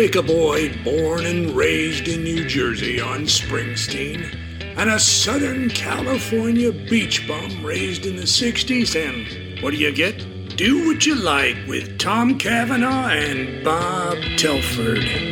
Take a boy born and raised in New Jersey on Springsteen, and a Southern California beach bum raised in the 60s, and what do you get? Do What You Like with Tom Cavanaugh and Bob Telford.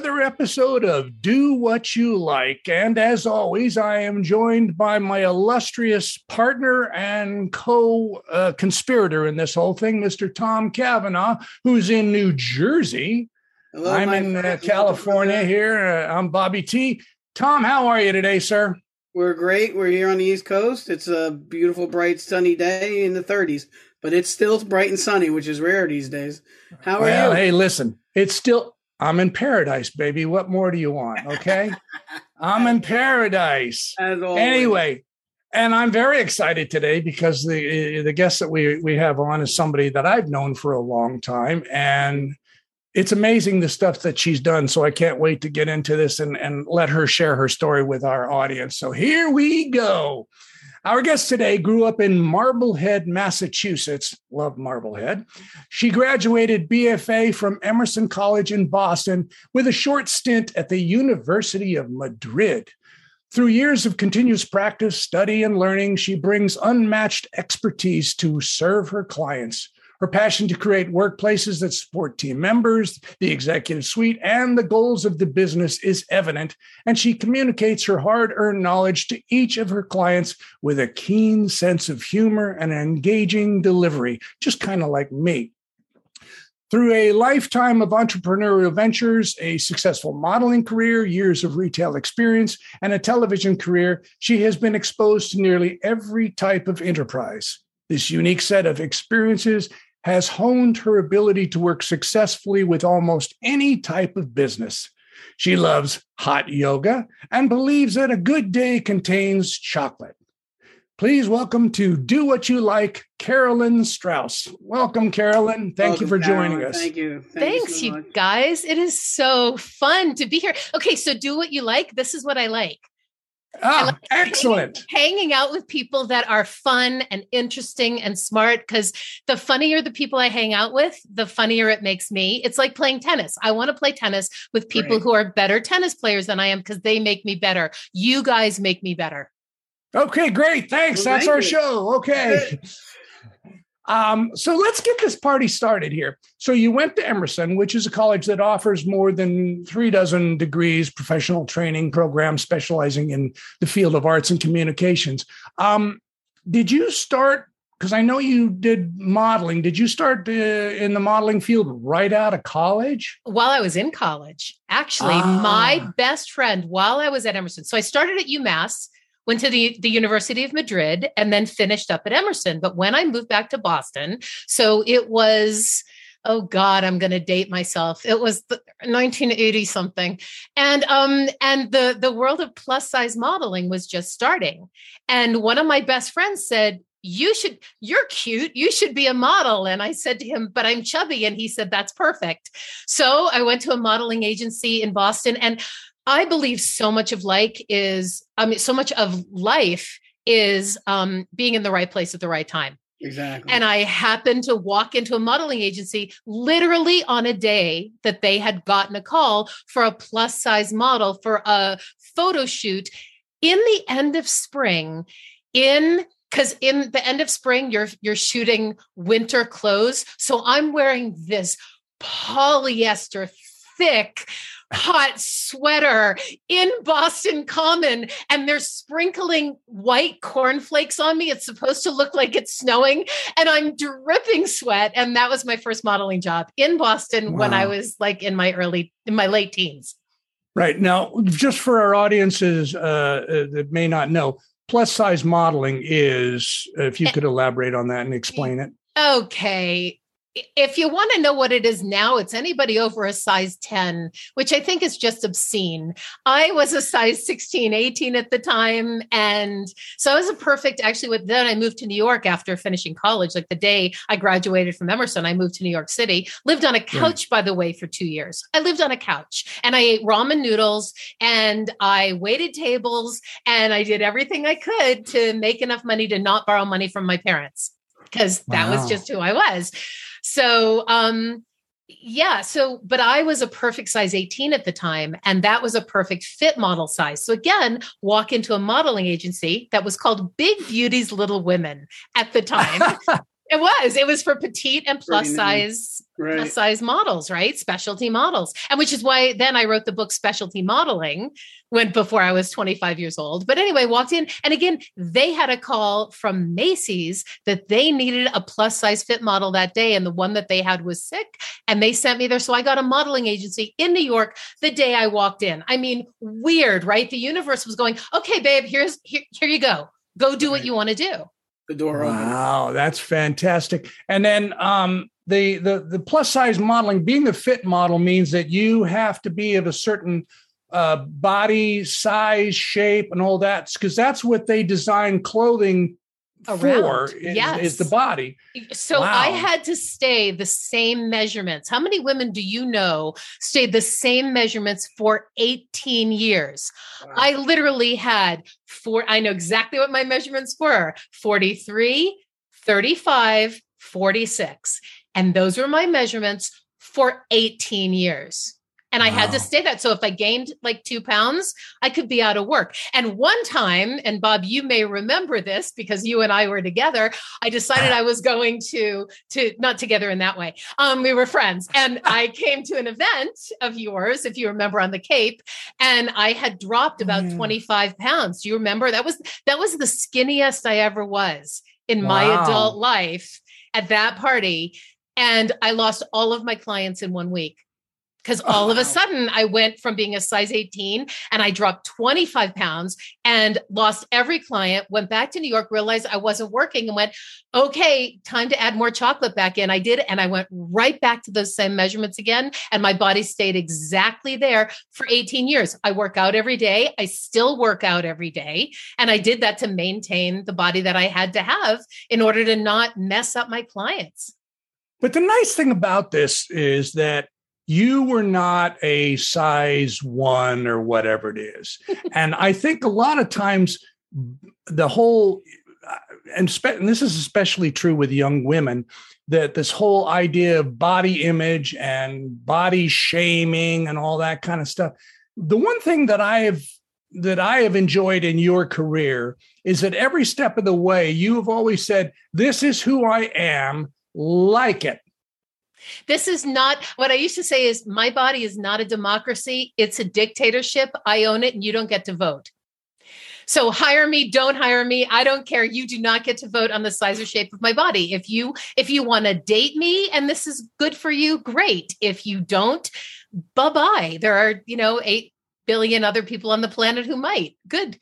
Another episode of Do What You Like. And as always, I am joined by my illustrious partner and co uh, conspirator in this whole thing, Mr. Tom Cavanaugh, who's in New Jersey. Hello, I'm in uh. California here. Uh, I'm Bobby T. Tom, how are you today, sir? We're great. We're here on the East Coast. It's a beautiful, bright, sunny day in the 30s, but it's still bright and sunny, which is rare these days. How are well, you? hey, listen, it's still, I'm in paradise, baby. What more do you want? Okay. I'm in paradise. Anyway and i'm very excited today because the the guest that we we have on is somebody that i've known for a long time and it's amazing the stuff that she's done so i can't wait to get into this and and let her share her story with our audience so here we go our guest today grew up in Marblehead, Massachusetts. Love Marblehead. She graduated BFA from Emerson College in Boston with a short stint at the University of Madrid. Through years of continuous practice, study, and learning, she brings unmatched expertise to serve her clients. Her passion to create workplaces that support team members, the executive suite, and the goals of the business is evident, and she communicates her hard earned knowledge to each of her clients with a keen sense of humor and an engaging delivery, just kind of like me. Through a lifetime of entrepreneurial ventures, a successful modeling career, years of retail experience, and a television career, she has been exposed to nearly every type of enterprise. This unique set of experiences has honed her ability to work successfully with almost any type of business. She loves hot yoga and believes that a good day contains chocolate. Please welcome to Do What You Like, Carolyn Strauss. Welcome, Carolyn. Thank you Welcome, for joining Carolyn. us. Thank you. Thank Thanks, so you, guys. It is so fun to be here. Okay, so do what you like. This is what I like. I Ah, like excellent. Hanging, hanging out with people that are fun and interesting and smart because the funnier the people I hang out with, the funnier it makes me. It's like playing tennis. I want to play tennis with people Great. who are better tennis players than I am because they make me better. You guys make me better. Okay, great. Thanks. Well, That's thank our you. show. Okay. Um, so let's get this party started here. So you went to Emerson, which is a college that offers more than three dozen degrees, professional training programs specializing in the field of arts and communications. Um, did you start? Because I know you did modeling. Did you start uh, in the modeling field right out of college? While I was in college, actually, Ah. my best friend while I was at Emerson. So I started at UMass, went to the, the University of Madrid, and then finished up at Emerson. But when I moved back to Boston, so it was, oh God, I'm going to date myself. It was 1980 something. And um and the the world of plus size modeling was just starting. And one of my best friends said, you should you're cute you should be a model and i said to him but i'm chubby and he said that's perfect so i went to a modeling agency in boston and i believe so much of like is i mean so much of life is um, being in the right place at the right time Exactly. and I happened to walk into a modeling agency literally on a day that they had gotten a call for a plus size model for a photo shoot in the end of spring in because in the end of spring you're you're shooting winter clothes so i'm wearing this polyester thick hot sweater in Boston Common and they're sprinkling white cornflakes on me. It's supposed to look like it's snowing and I'm dripping sweat. And that was my first modeling job in Boston when I was like in my early, in my late teens. Right. Now, just for our audiences uh, uh, that may not know, plus size modeling is, if you Eh. could elaborate on that and explain it. Okay. If you want to know what it is now, it's anybody over a size 10, which I think is just obscene. I was a size 16, 18 at the time. And so I was a perfect, actually, with then I moved to New York after finishing college. Like the day I graduated from Emerson, I moved to New York City, lived on a hmm. couch, by the way, for two years. I lived on a couch and I ate ramen noodles and I waited tables and I did everything I could to make enough money to not borrow money from my parents because that wow. was just who I was. So, um, yeah. So, but I was a perfect size 18 at the time, and that was a perfect fit model size. So, again, walk into a modeling agency that was called Big Beauties Little Women at the time. It was. It was for petite and plus size right. plus size models, right? Specialty models. And which is why then I wrote the book Specialty Modeling when before I was 25 years old. But anyway, walked in and again, they had a call from Macy's that they needed a plus size fit model that day and the one that they had was sick and they sent me there so I got a modeling agency in New York the day I walked in. I mean, weird, right? The universe was going, "Okay, babe, here's here, here you go. Go do right. what you want to do." The door open. Wow, that's fantastic. And then um, the the the plus size modeling, being a fit model, means that you have to be of a certain uh, body size, shape, and all that, because that's what they design clothing Around. is, yes. is the body. So wow. I had to stay the same measurements. How many women do you know stayed the same measurements for 18 years? Wow. I literally had four, I know exactly what my measurements were 43, 35, 46. And those were my measurements for 18 years. And I had to stay that. So if I gained like two pounds, I could be out of work. And one time, and Bob, you may remember this because you and I were together. I decided I was going to to not together in that way. Um, we were friends, and I came to an event of yours, if you remember, on the Cape, and I had dropped about mm. twenty five pounds. Do you remember? That was that was the skinniest I ever was in wow. my adult life at that party. And I lost all of my clients in one week because all oh, of a sudden I went from being a size 18 and I dropped 25 pounds and lost every client, went back to New York, realized I wasn't working and went, okay, time to add more chocolate back in. I did. And I went right back to those same measurements again. And my body stayed exactly there for 18 years. I work out every day. I still work out every day. And I did that to maintain the body that I had to have in order to not mess up my clients. But the nice thing about this is that you were not a size one or whatever it is. and I think a lot of times the whole, and, spe- and this is especially true with young women, that this whole idea of body image and body shaming and all that kind of stuff. The one thing that I have that I have enjoyed in your career is that every step of the way you have always said, "This is who I am. Like it." This is not what I used to say is my body is not a democracy, it's a dictatorship. I own it and you don't get to vote. So hire me, don't hire me. I don't care. You do not get to vote on the size or shape of my body. If you if you want to date me and this is good for you, great. If you don't, bye-bye. There are, you know, 8 billion other people on the planet who might. Good.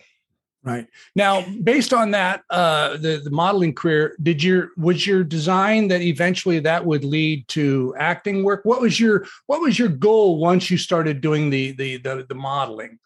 Right now, based on that, uh, the the modeling career, did your was your design that eventually that would lead to acting work? What was your what was your goal once you started doing the the the, the modeling?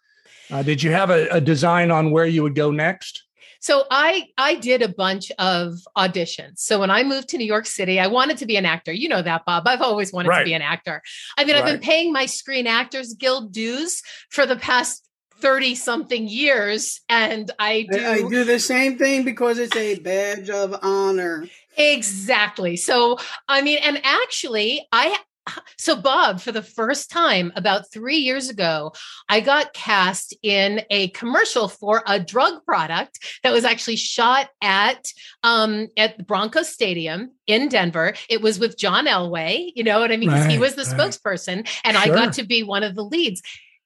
Uh, did you have a, a design on where you would go next? So I I did a bunch of auditions. So when I moved to New York City, I wanted to be an actor. You know that, Bob. I've always wanted right. to be an actor. I mean, right. I've been paying my Screen Actors Guild dues for the past 30 something years and I do I do the same thing because it's a badge of honor. Exactly. So I mean and actually I so Bob for the first time about 3 years ago I got cast in a commercial for a drug product that was actually shot at um at the Bronco Stadium in Denver. It was with John Elway, you know what I mean? Right, he was the right. spokesperson and sure. I got to be one of the leads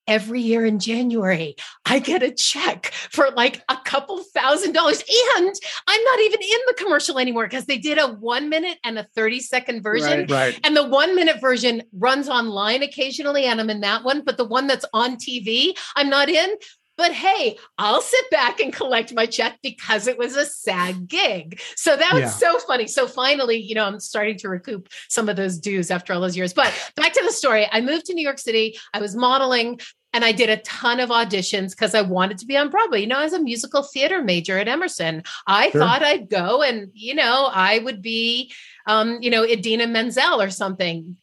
every year in January, I get a check for like a couple thousand dollars. And I'm not even in the commercial anymore because they did a one minute and a 30 second version. Right, right. And the one minute version runs online occasionally, and I'm in that one. But the one that's on TV, I'm not in. But hey, I'll sit back and collect my check because it was a SAG gig. So that was yeah. so funny. So finally, you know, I'm starting to recoup some of those dues after all those years. But back to the story. I moved to New York City. I was modeling and I did a ton of auditions because I wanted to be on Broadway. You know, as a musical theater major at Emerson, I sure. thought I'd go and, you know, I would be um, you know, Idina Menzel or something.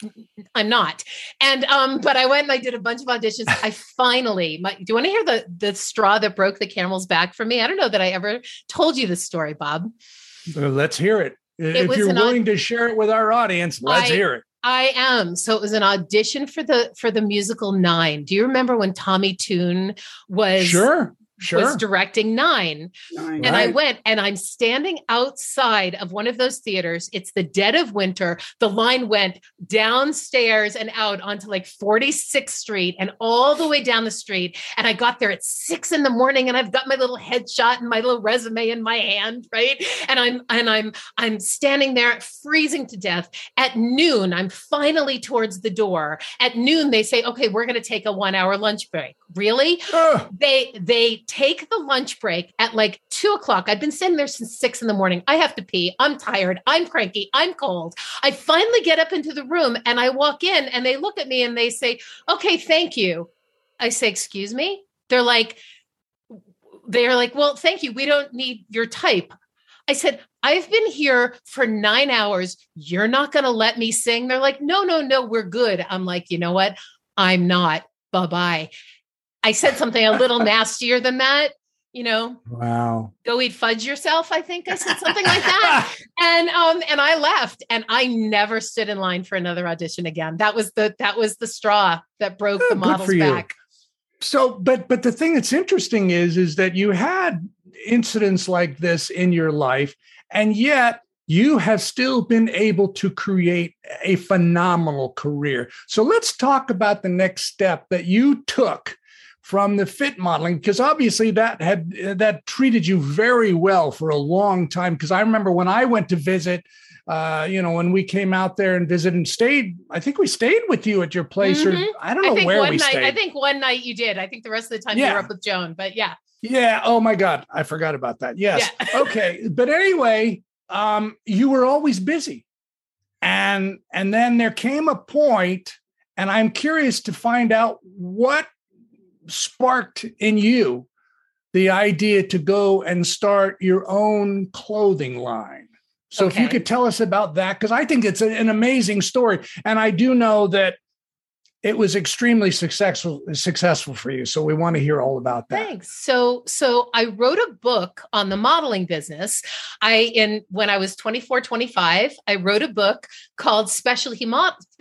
I'm not. And um, but I went and I did a bunch of auditions. I finally, my, do you want to hear the the straw that broke the camel's back for me? I don't know that I ever told you this story, Bob. Uh, let's hear it. it if you're willing to share it with our audience, let's I, hear it. I am. So it was an audition for the for the musical Nine. Do you remember when Tommy Tune was sure sure. was directing Nine. Nine. And right. I went and I'm standing outside of one of those theaters. It's the dead of winter. The line went downstairs and out onto like 46th Street and all the way down the street. And I got there at six in the morning and I've got my little headshot and my little resume in my hand, right? And I'm and I'm I'm standing there freezing to death. At noon, I'm finally towards the door. At noon, they say, okay, we're gonna take a one hour lunch break. Really? They they take the lunch break at like two o'clock. I've been sitting there since six in the morning. I have to pee. I'm tired. I'm cranky. I'm cold. I finally get up into the room and I walk in and they look at me and they say, okay, thank you. I say, excuse me. They're like, they're like, well, thank you. We don't need your type. I said, I've been here for nine hours. You're not going to let me sing. They're like, no, no, no, we're good. I'm like, you know what? I'm not. Bye bye. I said something a little nastier than that. You know, wow. Go eat fudge yourself. I think I said something like that, and um, and I left, and I never stood in line for another audition again. That was the that was the straw that broke oh, the model's back. So, but but the thing that's interesting is is that you had incidents like this in your life, and yet you have still been able to create a phenomenal career. So let's talk about the next step that you took from the fit modeling because obviously that had that treated you very well for a long time. Because i remember when i went to visit uh, you know when we came out there and visited and stayed i think we stayed with you at your place mm-hmm. or i don't know I where one we night, stayed. i think one night you did. I think the rest of the time yeah. you were up with joan but yeah. Yeah. Oh my god. I forgot about that. Yes. Yeah. okay. But anyway um you were always busy. And and then there came a point and i'm curious to find out what sparked in you the idea to go and start your own clothing line. So okay. if you could tell us about that, because I think it's an amazing story. And I do know that it was extremely successful successful for you. So we want to hear all about that. Thanks. So so i wrote a book on the modeling business. I in when i was 24 25 i wrote a book called specialty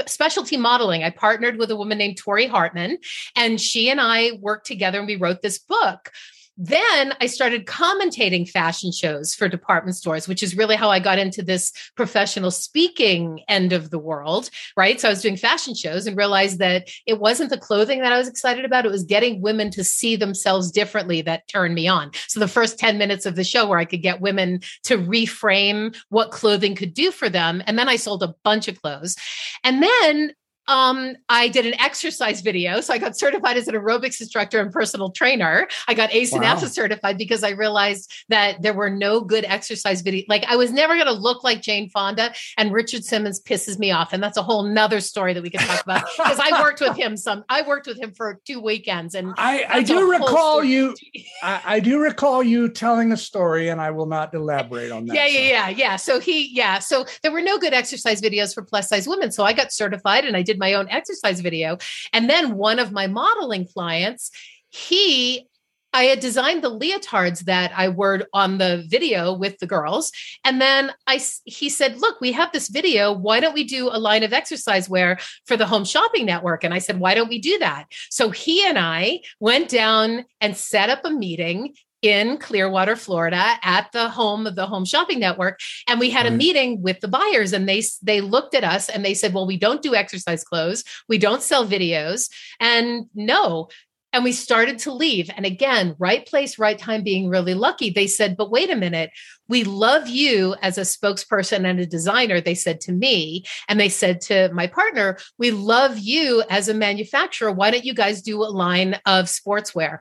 specialty modeling. I partnered with a woman named tori hartman and she and i worked together and we wrote this book then I started commentating fashion shows for department stores, which is really how I got into this professional speaking end of the world, right? So I was doing fashion shows and realized that it wasn't the clothing that I was excited about. It was getting women to see themselves differently that turned me on. So the first 10 minutes of the show where I could get women to reframe what clothing could do for them. And then I sold a bunch of clothes. And then um, I did an exercise video. So I got certified as an aerobics instructor and personal trainer. I got ACE wow. and AFAA certified because I realized that there were no good exercise video. Like I was never going to look like Jane Fonda and Richard Simmons pisses me off. And that's a whole nother story that we could talk about because I worked with him some, I worked with him for two weekends. And I, I do recall you, I, I, do recall you telling a story and I will not elaborate on that. Yeah, yeah, so. yeah, yeah. So he, yeah. So there were no good exercise videos for plus size women. So I got certified and I did did my own exercise video. And then one of my modeling clients, he I had designed the leotards that I wore on the video with the girls. And then I he said, "Look, we have this video. Why don't we do a line of exercise wear for the Home Shopping Network?" And I said, "Why don't we do that?" So he and I went down and set up a meeting in Clearwater, Florida, at the home of the Home Shopping Network, and we had a mm-hmm. meeting with the buyers, and they they looked at us and they said, "Well, we don't do exercise clothes, we don't sell videos, and no." And we started to leave. And again, right place, right time, being really lucky. They said, but wait a minute, we love you as a spokesperson and a designer. They said to me, and they said to my partner, we love you as a manufacturer. Why don't you guys do a line of sportswear?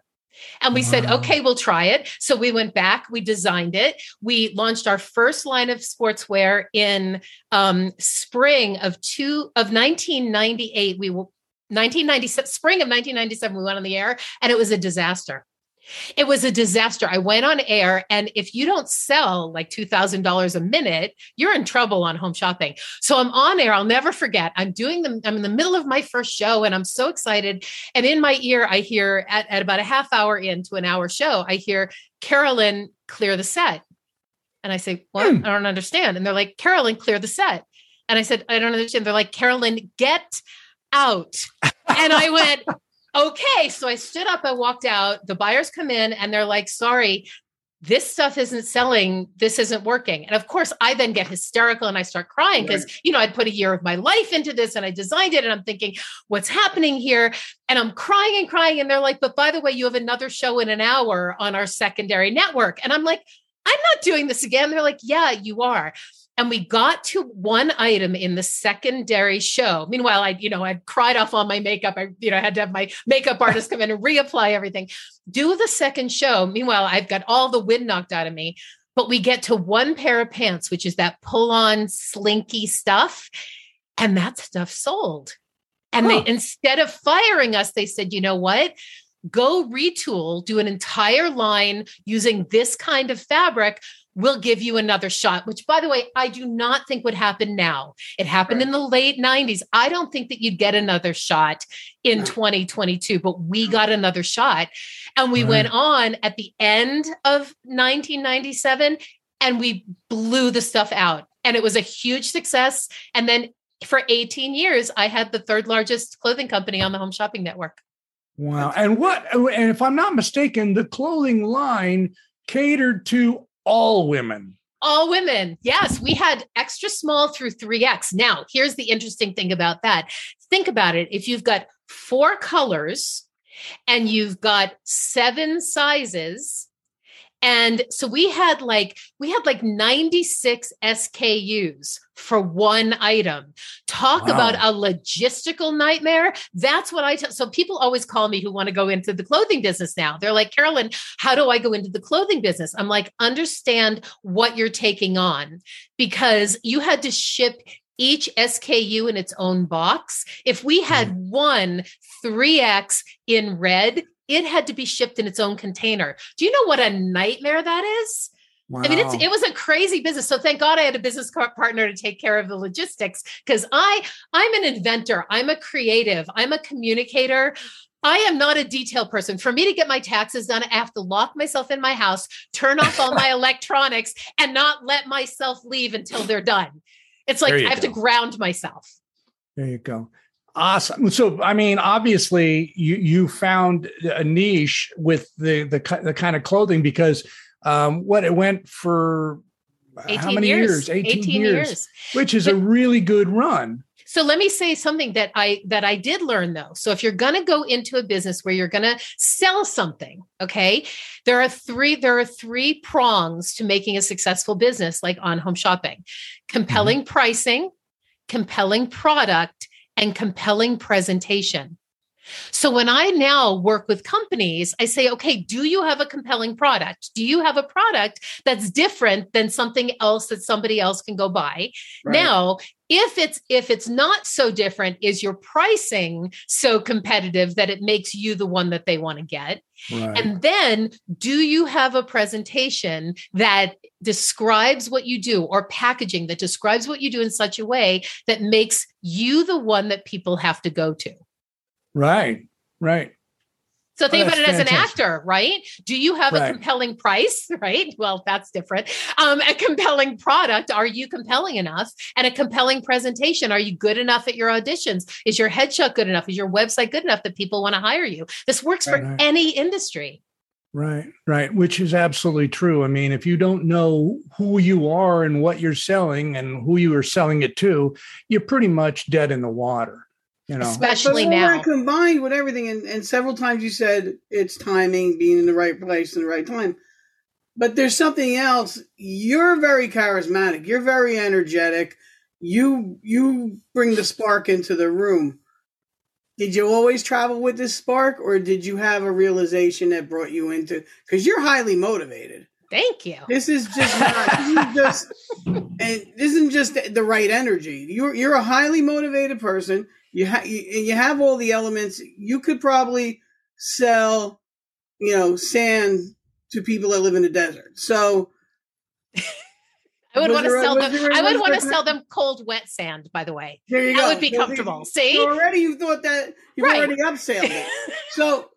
And we wow. said, okay, we'll try it. So we went back, we designed it. We launched our first line of sportswear in um, spring of two of 1998. We will 1997 spring of 1997 we went on the air and it was a disaster it was a disaster. I went on air, and if you don't sell like $2,000 a minute, you're in trouble on home shopping. So I'm on air. I'll never forget. I'm doing the, I'm in the middle of my first show, and I'm so excited. And in my ear, I hear at, at about a half hour into an hour show, I hear Carolyn clear the set. And I say, What? Hmm. I don't understand. And they're like, Carolyn, clear the set. And I said, I don't understand. They're like, Carolyn, get out. and I went, okay. So I stood up, I walked out. The buyers come in and they're like, sorry, this stuff isn't selling. This isn't working. And of course, I then get hysterical and I start crying because, right. you know, I'd put a year of my life into this and I designed it. And I'm thinking, what's happening here? And I'm crying and crying. And they're like, but by the way, you have another show in an hour on our secondary network. And I'm like, I'm not doing this again. They're like, yeah, you are and we got to one item in the secondary show. Meanwhile, I, you know, I cried off all my makeup. I, you know, I had to have my makeup artist come in and reapply everything. Do the second show. Meanwhile, I've got all the wind knocked out of me. But we get to one pair of pants, which is that pull-on slinky stuff, and that stuff sold. And huh. they instead of firing us, they said, you know what? Go retool, do an entire line using this kind of fabric we'll give you another shot, which by the way, I do not think would happen now. It happened right. in the late 90s. I don't think that you'd get another shot in 2022, but we got another shot. And we right. went on at the end of 1997 and we blew the stuff out. And it was a huge success. And then for 18 years, I had the third largest clothing company on the home shopping network. Wow. And what, and if I'm not mistaken, the clothing line catered to all women. All women. Yes, we had extra small through 3X. Now, here's the interesting thing about that. Think about it. If you've got four colors and you've got seven sizes, and so we had like we had like 96 SKUs for one item. Talk wow. about a logistical nightmare. That's what I tell. So people always call me who want to go into the clothing business now. They're like, Carolyn, how do I go into the clothing business? I'm like, understand what you're taking on because you had to ship each SKU in its own box. If we had mm. one 3X in red, it had to be shipped in its own container. Do you know what a nightmare that is? Wow. I mean, it's, it was a crazy business. So thank God I had a business partner to take care of the logistics because I I'm an inventor. I'm a creative. I'm a communicator. I am not a detail person. For me to get my taxes done, I have to lock myself in my house, turn off all my electronics, and not let myself leave until they're done. It's like I have go. to ground myself. There you go. Awesome. So, I mean, obviously, you you found a niche with the the the kind of clothing because um, what it went for how many years? years? 18, 18 years, years, which is but, a really good run. So let me say something that I that I did learn though. So if you're going to go into a business where you're going to sell something, okay? There are three there are three prongs to making a successful business like on home shopping. Compelling mm-hmm. pricing, compelling product, and compelling presentation. So when I now work with companies, I say, okay, do you have a compelling product? Do you have a product that's different than something else that somebody else can go buy? Right. Now, if it's if it's not so different, is your pricing so competitive that it makes you the one that they want to get? Right. And then do you have a presentation that describes what you do or packaging that describes what you do in such a way that makes you the one that people have to go to? Right, right. So think oh, about it fantastic. as an actor, right? Do you have right. a compelling price, right? Well, that's different. Um, a compelling product. Are you compelling enough? And a compelling presentation. Are you good enough at your auditions? Is your headshot good enough? Is your website good enough that people want to hire you? This works right, for right. any industry. Right, right, which is absolutely true. I mean, if you don't know who you are and what you're selling and who you are selling it to, you're pretty much dead in the water you know especially but now combined with everything and, and several times you said it's timing being in the right place in the right time but there's something else you're very charismatic you're very energetic you you bring the spark into the room did you always travel with this spark, or did you have a realization that brought you into? Because you're highly motivated. Thank you. This is just not. this is just, and this isn't just the, the right energy. You're you're a highly motivated person. You have you, you have all the elements. You could probably sell, you know, sand to people that live in the desert. So I would want to sell them. I would want to sell them cold, wet sand. By the way, there you that go. would be So comfortable. you- See, So already you thought that you Right. already upsailed it. So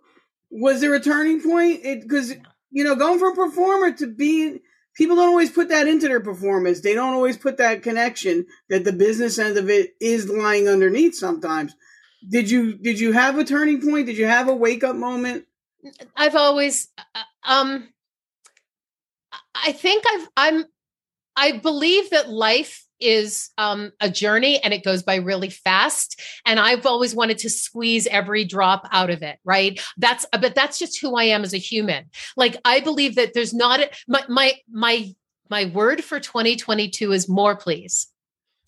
was there a turning point? It because you know, going from performer to being people don't always put that into their performance. They don't always put that connection that the business end of it is lying underneath. Sometimes. Did you did you have a turning point? Did you have a wake up moment? I've always, uh, um, I think I've, I'm, I believe that life is um, a journey and it goes by really fast. And I've always wanted to squeeze every drop out of it. Right. That's, but that's just who I am as a human. Like I believe that there's not a, my, my, my, my word for 2022 is more, please.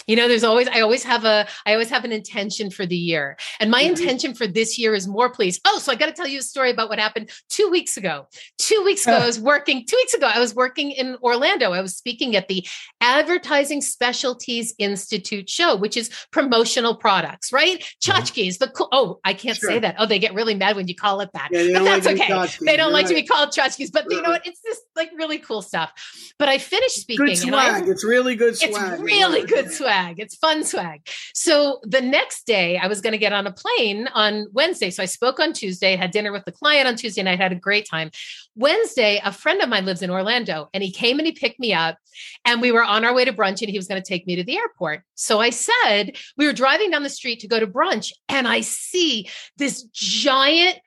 You know, there's always, I always have a, I always have an intention for the year. And my Mhm. intention for this year is more, please. Oh, so I got to tell you a story about what happened two weeks ago. Two weeks ago, I was working, two weeks ago, I was working in Orlando. I was speaking at the Advertising Specialties Institute show, which is promotional products, right? Tchotchkes, the cool, oh, I can't say that. Oh, they get really mad when you call it that. Yeah, but that's like okay. They don't You're like to be called tchotchkes, but you know what? It's just like really cool stuff. But I finished speaking Good and I. It's really good it's swag. really good swag. It's fun swag. So the next day, I was going to get on a plane on Wednesday. So I spoke on Tuesday, had dinner with the client on Tuesday, night, had a great time. Wednesday, a friend of mine lives in Orlando, and he came and he picked me up, and we were on our way to brunch, and he was going to take me to the airport. So I said, we were driving down the street to go to brunch, and I see this giant.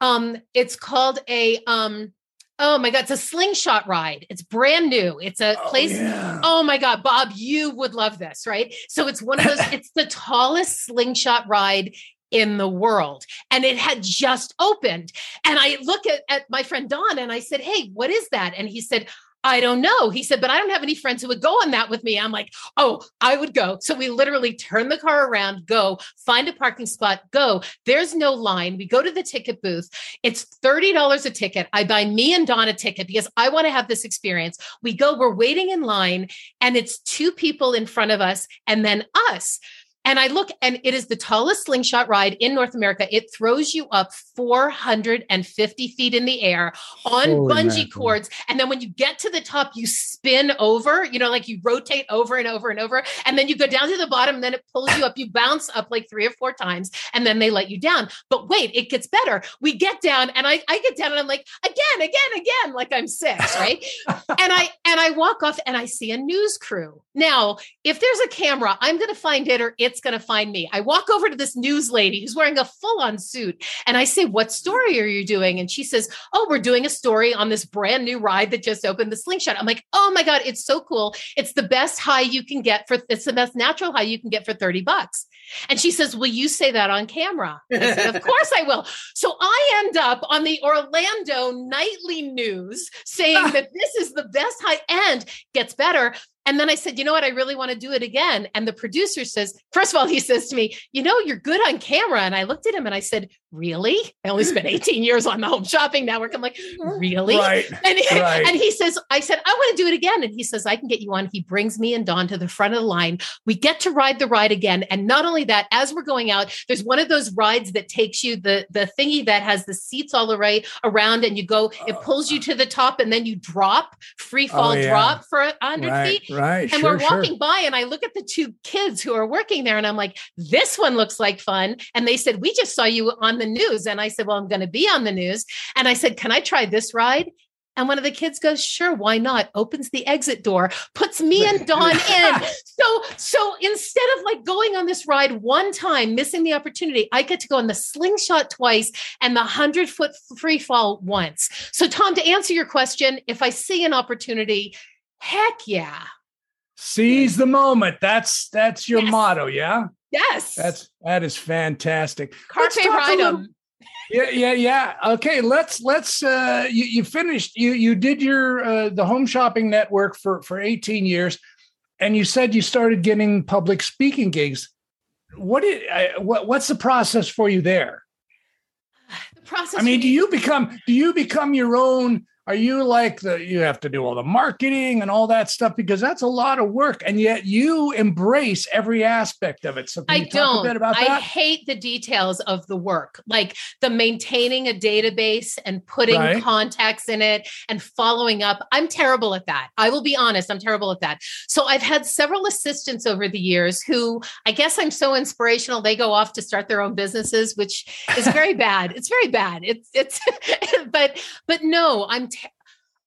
Um, it's called a um. Oh my God, it's a slingshot ride. It's brand new. It's a oh, place. yeah. Oh my God, Bob, you would love this, right? So it's one of those, it's the tallest slingshot ride in the world. And it had just opened. And I look at, at my friend Don and I said, Hey, what is that? And he said, I don't know. He said, but I don't have any friends who would go on that with me. I'm like, oh, I would go. So we literally turn the car around, go find a parking spot, go. There's no line. We go to the ticket booth. It's $30 a ticket. I buy me and Don a ticket because I want to have this experience. We go, we're waiting in line, and it's two people in front of us and then us. And I look, and it is the tallest slingshot ride in North America. It throws you up 450 feet in the air on Holy bungee cords. And then when you get to the top, you spin over, you know, like you rotate over and over and over. And then you go down to the bottom, and then it pulls you up. You bounce up like three or four times, and then they let you down. But wait, it gets better. We get down, and I, I get down, and I'm like, again, again, again, like I'm six, right? and I and I walk off and I see a news crew. Now, if there's a camera, I'm going to find it or it's going to find me. I walk over to this news lady who's wearing a full-on suit and I say, "What story are you doing?" And she says, "Oh, we're doing a story on this brand new ride that just opened, the Slingshot." I'm like, "Oh my god, it's so cool. It's the best high you can get for it's the best natural high you can get for 30 bucks." And she says, Will you say that on camera? I said, Of course I will. So I end up on the Orlando nightly news saying that this is the best high end, gets better. And then I said, you know what? I really want to do it again. And the producer says, first of all, he says to me, you know, you're good on camera. And I looked at him and I said, really? I only spent 18 years on the home shopping network. I'm like, really? Right. And, Right. and he says, I said, I want to do it again. And he says, I can get you on. He brings me and Don to the front of the line. We get to ride the ride again. And not only that, as we're going out, there's one of those rides that takes you the, the thingy that has the seats all array around and you go, it oh, pulls you uh. to the top and then you drop, free oh, fall Oh, yeah. drop for 100 Right. feet. Right. And sure, we're sure. walking by, and I look at the two kids who are working there, and I'm like, this one looks like fun. And they said, We just saw you on the news. And I said, Well, I'm going to be on the news. And I said, Can I try this ride? And one of the kids goes, Sure, why not? Opens the exit door, puts me and Don in. So, so instead of like going on this ride one time, missing the opportunity, I get to go on the slingshot twice and the hundred foot free fall once. So, Tom, to answer your question, if I see an opportunity, heck yeah. Seize the moment. That's that's your Yes. motto. Yeah. Yes. That's that is fantastic. Carpe Let's talk a little- Yeah, yeah, yeah. Okay, let's let's uh you, you finished you you did your uh the home shopping network for for 18 years and you said you started getting public speaking gigs. what did uh, what what's the process for you there? The process. I mean, do you become do you become your own are you like the you have to do all the marketing and all that stuff? Because that's a lot of work and yet you embrace every aspect of it. So i don't. i hate the details of the work like the maintaining a database and putting right. contacts in it and following up. I'm terrible at that. I will be honest i'm terrible at that. So i've had several assistants over the years who i guess i'm so inspirational they go off to start their own businesses which is very bad. It's very bad. It's it's but but no i'm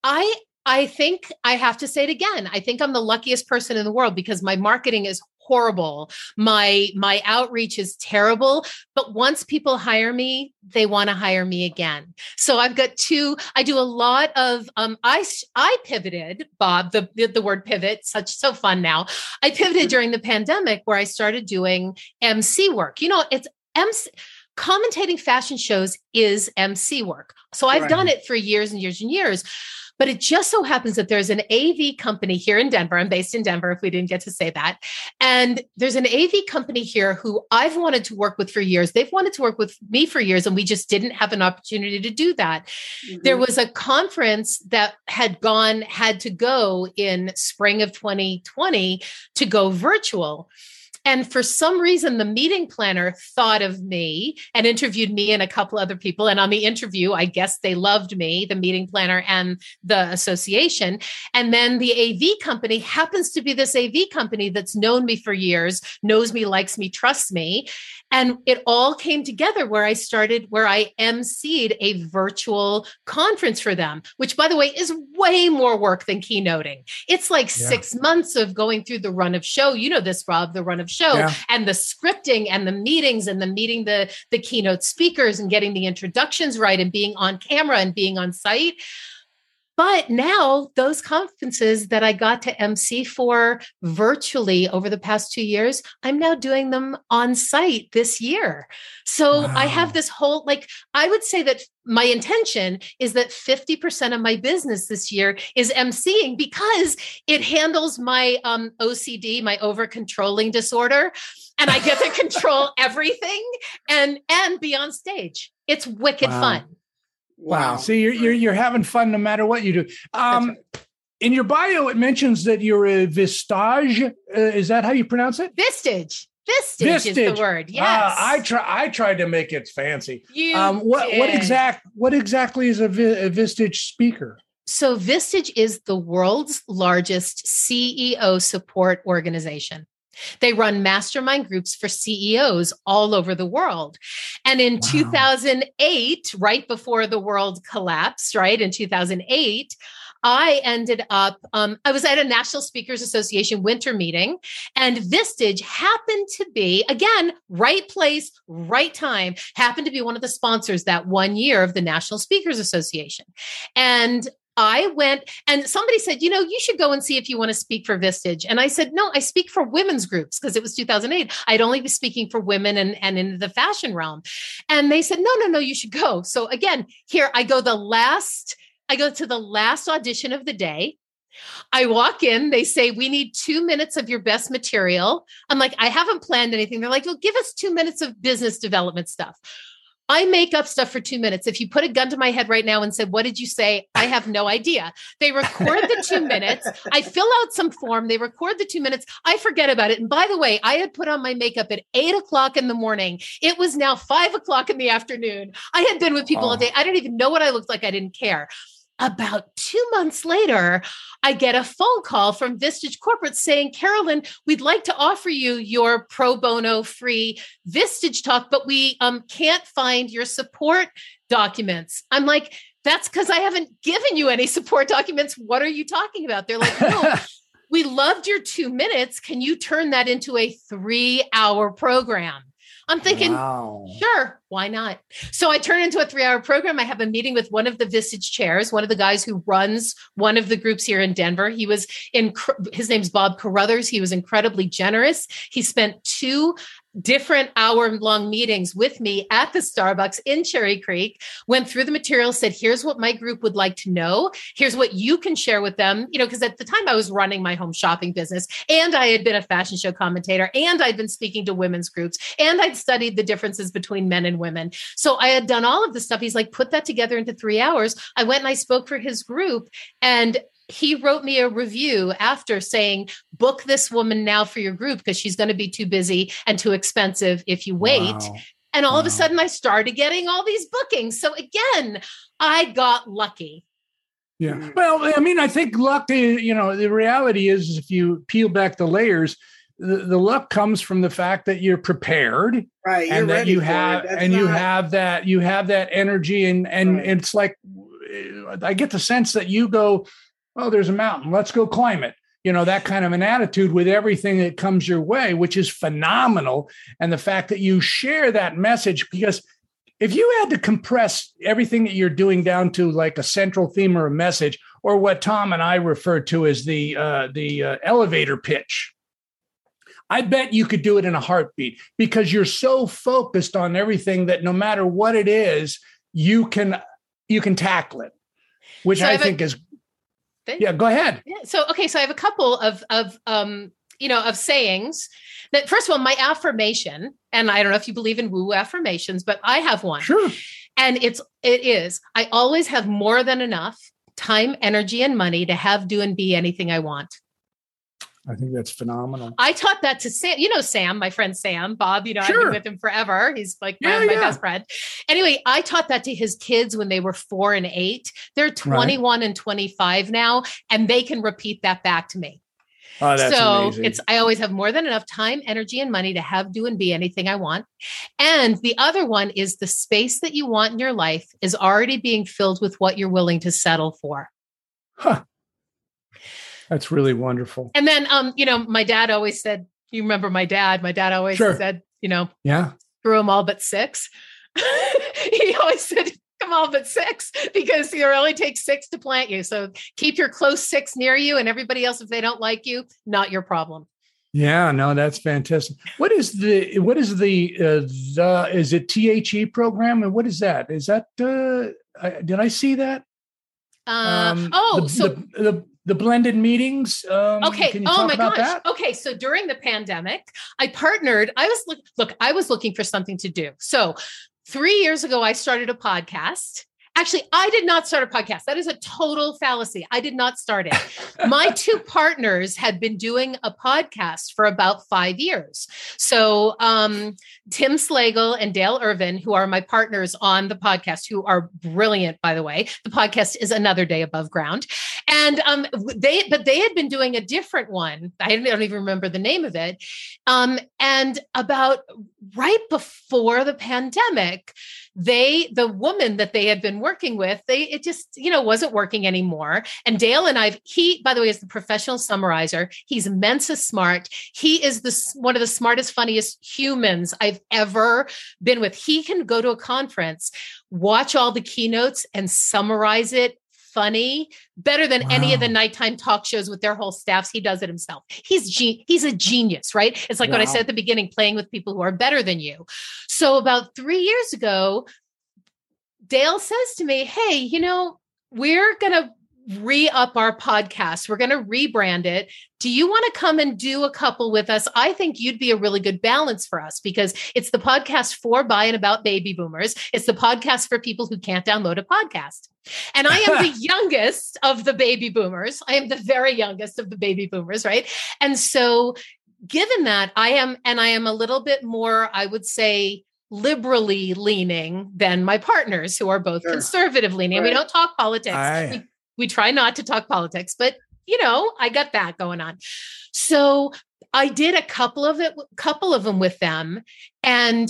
I I think I have to say it again. I think I'm the luckiest person in the world because my marketing is horrible. My my outreach is terrible, but once people hire me, they want to hire me again. So I've got two I do a lot of um I I pivoted, Bob, the the word pivot, such so fun now. I pivoted mm-hmm. during the pandemic where I started doing MC work. You know, it's MC commentating fashion shows is MC work. So I've right. done it for years and years and years. But it just so happens that there's an AV company here in Denver. I'm based in Denver, if we didn't get to say that. And there's an AV company here who I've wanted to work with for years. They've wanted to work with me for years, and we just didn't have an opportunity to do that. Mm-hmm. There was a conference that had gone, had to go in spring of 2020 to go virtual. And for some reason, the meeting planner thought of me and interviewed me and a couple other people. And on the interview, I guess they loved me, the meeting planner and the association. And then the AV company happens to be this AV company that's known me for years, knows me, likes me, trusts me. And it all came together where I started, where I emceed a virtual conference for them, which, by the way, is way more work than keynoting. It's like yeah. six months of going through the run of show. You know this, Rob, the run of show yeah. and the scripting and the meetings and the meeting the, the keynote speakers and getting the introductions right and being on camera and being on site. But now those conferences that I got to MC for virtually over the past two years, I'm now doing them on site this year. So wow. I have this whole, like, I would say that my intention is that 50% of my business this year is MCing because it handles my um, OCD, my over controlling disorder. And I get to control everything and and be on stage. It's wicked wow. fun. Wow. See, you're, you're, you're having fun no matter what you do. Um, right. In your bio, it mentions that you're a Vistage. Uh, is that how you pronounce it? Vistage. Vistage, Vistage. is the word. Yes. Uh, I try. I tried to make it fancy. You um, what did. what exact what exactly is a, a Vistage speaker? So Vistage is the world's largest CEO support organization. They run mastermind groups for CEOs all over the world. And in wow. 2008, right before the world collapsed, right in 2008, I ended up, um, I was at a National Speakers Association winter meeting, and Vistage happened to be, again, right place, right time, happened to be one of the sponsors that one year of the National Speakers Association. And I went and somebody said, you know, you should go and see if you want to speak for Vistage. And I said, no, I speak for women's groups because it was 2008. I'd only be speaking for women and, and in the fashion realm. And they said, no, no, no, you should go. So again, here I go the last, I go to the last audition of the day. I walk in, they say, We need two minutes of your best material. I'm like, I haven't planned anything. They're like, Well, give us two minutes of business development stuff. I make up stuff for two minutes. If you put a gun to my head right now and said, What did you say? I have no idea. They record the two minutes. I fill out some form. They record the two minutes. I forget about it. And by the way, I had put on my makeup at eight o'clock in the morning. It was now five o'clock in the afternoon. I had been with people oh. all day. I didn't even know what I looked like. I didn't care. About two months later, I get a phone call from Vistage Corporate saying, Carolyn, we'd like to offer you your pro bono free Vistage talk, but we um, can't find your support documents. I'm like, that's because I haven't given you any support documents. What are you talking about? They're like, no. we loved your two minutes. Can you turn that into a three hour program? I'm thinking, wow. sure, why not? So I turn into a three hour program. I have a meeting with one of the Vistage chairs, one of the guys who runs one of the groups here in Denver. He was in, his name's Bob Carruthers. He was incredibly generous. He spent two different hour long meetings with me at the Starbucks in Cherry Creek, went through the material, said, here's what my group would like to know. Here's what you can share with them. You know, because at the time I was running my home shopping business and I had been a fashion show commentator and I'd been speaking to women's groups and I'd studied the differences between men and women. So I had done all of the stuff. He's like, put that together into three hours. I went and I spoke for his group and he wrote me a review after saying, book this woman now for your group because she's going to be too busy and too expensive if you wait. Wow. And all wow. of a sudden, I started getting all these bookings. So again, I got lucky. Yeah. Well, I mean, I think luck, eh, you know, the reality is if you peel back the layers, the, the luck comes from the fact that you're prepared right and that you have and not... you have that you have that energy and and right. it's like eh, i get the sense that you go oh, there's a mountain. Let's go climb it. You know, that kind of an attitude with everything that comes your way, which is phenomenal. And the fact that you share that message, because if you had to compress everything that you're doing down to like a central theme or a message, or what Tom and I refer to as the uh, the uh, elevator pitch, I bet you could do it in a heartbeat because you're so focused on everything that no matter what it is, you can you can tackle it, which so I, I think a, is yeah, go ahead. Yeah. So okay, so I have a couple of of um you know of sayings that first of all my affirmation and I don't know if you believe in woo affirmations but I have one. Sure. And it's it is I always have more than enough time, energy and money to have do and be anything I want. I think that's phenomenal. I taught that to Sam. You know Sam, my friend Sam, Bob. You know sure. I've been with him forever. He's like yeah, my, my yeah. best friend. Anyway, I taught that to his kids when they were four and eight. They're 21 right. and 25 now, and they can repeat that back to me. Oh, so amazing. it's I always have more than enough time, energy, and money to have, do, and be anything I want. And the other one is the space that you want in your life is already being filled with what you're willing to settle for. Huh. That's really wonderful. And then, um, you know, my dad always said, you remember my dad, my dad always sure. said, you know, yeah, screw them all but six. he always said, come all but six because it only takes six to plant you. So keep your close six near you and everybody else, if they don't like you, not your problem. Yeah, no, that's fantastic. What is the what is the uh, the is it THE program and what is that? Is that uh I, did I see that? Uh, um, oh, the, so the, the, the blended meetings. Um, okay. oh my gosh. That? Okay. So during the pandemic, I partnered. I was look, look. I was looking for something to do. So three years ago, I started a podcast Actually, I did not start a podcast. That is a total fallacy. I did not start it. My two partners had been doing a podcast for about five years. So, um, Tim Slagle and Dale Irvin, who are my partners on the podcast, who are brilliant, by the way. The podcast is Another Day Above Ground. And um, they, but they had been doing a different one. I don't even remember the name of it. Um, and about right before the pandemic, they the woman that they had been working with they it just you know wasn't working anymore. And dale and i've he by the way is the professional summarizer. He's mensa smart. He is the one of the smartest funniest humans i've ever been with. He can go to a conference watch all the keynotes and summarize it funny better than wow. any of the nighttime talk shows with their whole staffs. He does it himself. He's ge- he's a genius, right? It's like wow. what I said at the beginning, playing with people who are better than you. So about three years ago, Dale says to me, "Hey, you know, we're gonna re up our podcast. We're going to rebrand it. Do you want to come and do a couple with us? I think you'd be a really good balance for us because it's the podcast for, by, and about baby boomers. It's the podcast for people who can't download a podcast. And I am the youngest of the baby boomers. I am the very youngest of the baby boomers, right? And so, given that, I am, and I am a little bit more, I would say, liberally leaning than my partners who are both sure. conservative leaning. Right. We don't talk politics. I... We try not to talk politics, but you know, I got that going on. So I did a couple of it, couple of them with them, and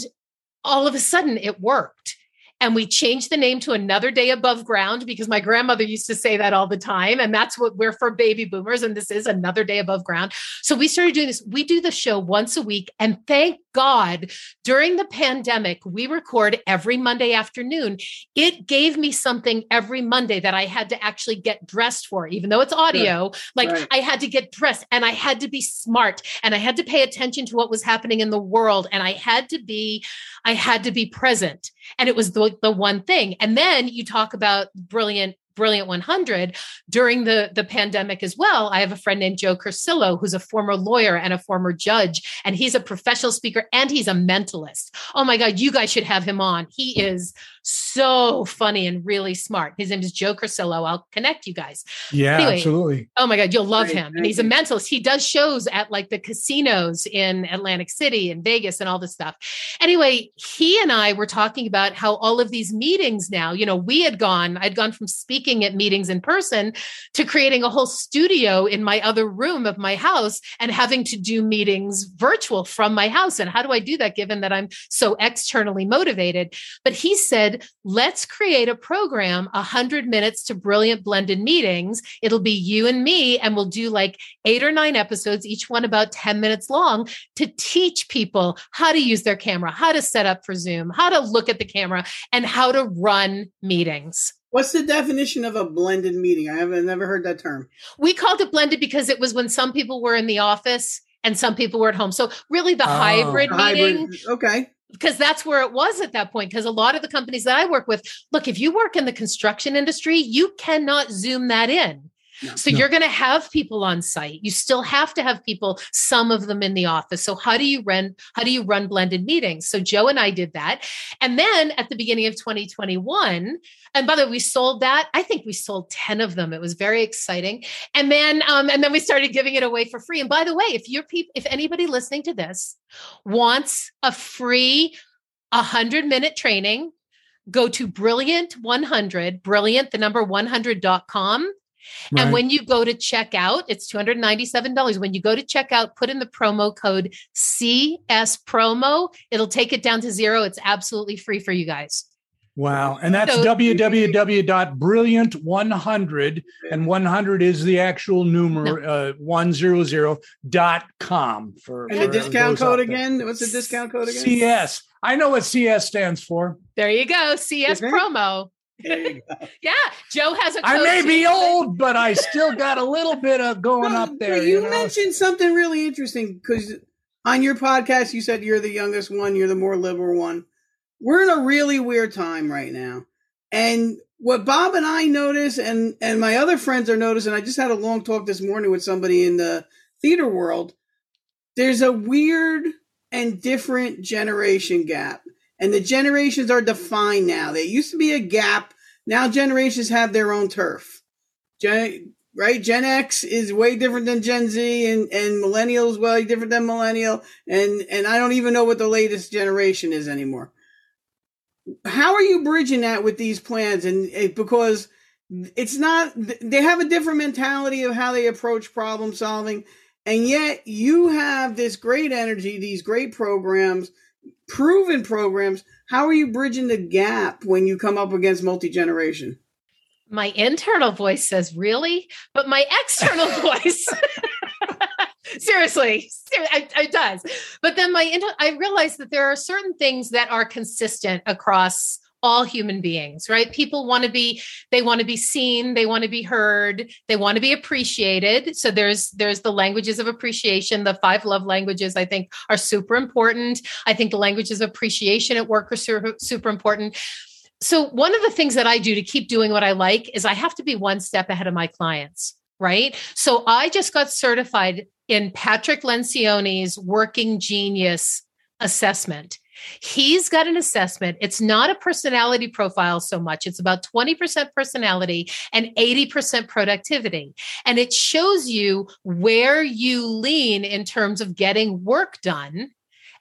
all of a sudden it worked. And we changed the name to Another Day Above Ground because my grandmother used to say that all the time. And that's what we're for baby boomers. And this is Another Day Above Ground. So we started doing this. We do the show once a week. And thank God, during the pandemic, we record every Monday afternoon. It gave me something every Monday that I had to actually get dressed for, even though it's audio. Like right. I had to get dressed and I had to be smart and I had to pay attention to what was happening in the world and I had to be, I had to be present. And it was the, the one thing. And then you talk about brilliant Brilliant 100 during the, the pandemic as well. I have a friend named Joe Curcillo, who's a former lawyer and a former judge, and he's a professional speaker and he's a mentalist. Oh my God, you guys should have him on. He is so funny and really smart. His name is Joe Curcillo. I'll connect you guys. Yeah, anyway, absolutely. Oh my God, you'll love Great, him. And he's a mentalist. He does shows at like the casinos in Atlantic City and Vegas and all this stuff. Anyway, he and I were talking about how all of these meetings now, you know, we had gone, I'd gone from speaking at meetings in person to creating a whole studio in my other room of my house and having to do meetings virtual from my house. And how do I do that given that I'm so externally motivated? But he said, said, let's create a program, 100 minutes to brilliant blended meetings. It'll be you and me, and we'll do like eight or nine episodes, each one about 10 minutes long, to teach people how to use their camera, how to set up for Zoom, how to look at the camera, and how to run meetings. What's the definition of a blended meeting? I haven't never heard that term. We called it blended because it was when some people were in the office and some people were at home. So really the oh, hybrid meeting. Hybrid. Okay because that's where it was at that point. Because a lot of the companies that I work with, look, if you work in the construction industry, you cannot zoom that in. No, so no. you're going to have people on site. You still have to have people, some of them in the office. So how do you run how do you run blended meetings? So Joe and I did that. And then at the beginning of 2021, and by the way, we sold that. I think we sold 10 of them. It was very exciting. And then um, and then we started giving it away for free. And by the way, if you're people if anybody listening to this wants a free 100 minute training, go to brilliant 100, brilliant the number 100.com Right. And when you go to checkout, it's $297. When you go to checkout, put in the promo code CS promo. It'll take it down to zero. It's absolutely free for you guys. Wow. And that's so, www.brilliant100 and 100 is the actual number no. uh 100.com for And the discount code again? What's the discount code again? CS. I know what CS stands for. There you go. CS promo. yeah, Joe has a. I may be old, but I still got a little bit of going well, up there. You, you know? mentioned something really interesting because on your podcast you said you're the youngest one, you're the more liberal one. We're in a really weird time right now, and what Bob and I notice, and and my other friends are noticing. I just had a long talk this morning with somebody in the theater world. There's a weird and different generation gap and the generations are defined now. There used to be a gap. Now generations have their own turf. Gen, right? Gen X is way different than Gen Z and, and millennials way different than millennial. And, and I don't even know what the latest generation is anymore. How are you bridging that with these plans? And it, because it's not, they have a different mentality of how they approach problem solving. And yet you have this great energy, these great programs proven programs. How are you bridging the gap when you come up against multi generation? My internal voice says, really? But my external voice. seriously, it, it, does. But then my I realized that there are certain things that are consistent across all human beings right? People want to be they want to be seen they want to be heard they want to be appreciated. So there's there's the languages of appreciation. The five love languages i think are super important. I think the languages of appreciation at work are super, super important. So one of the things that i do to keep doing what i like is i have to be one step ahead of my clients right? So i just got certified in patrick lencioni's working genius assessment He's got an assessment. It's not a personality profile so much. It's about 20% personality and 80% productivity. And it shows you where you lean in terms of getting work done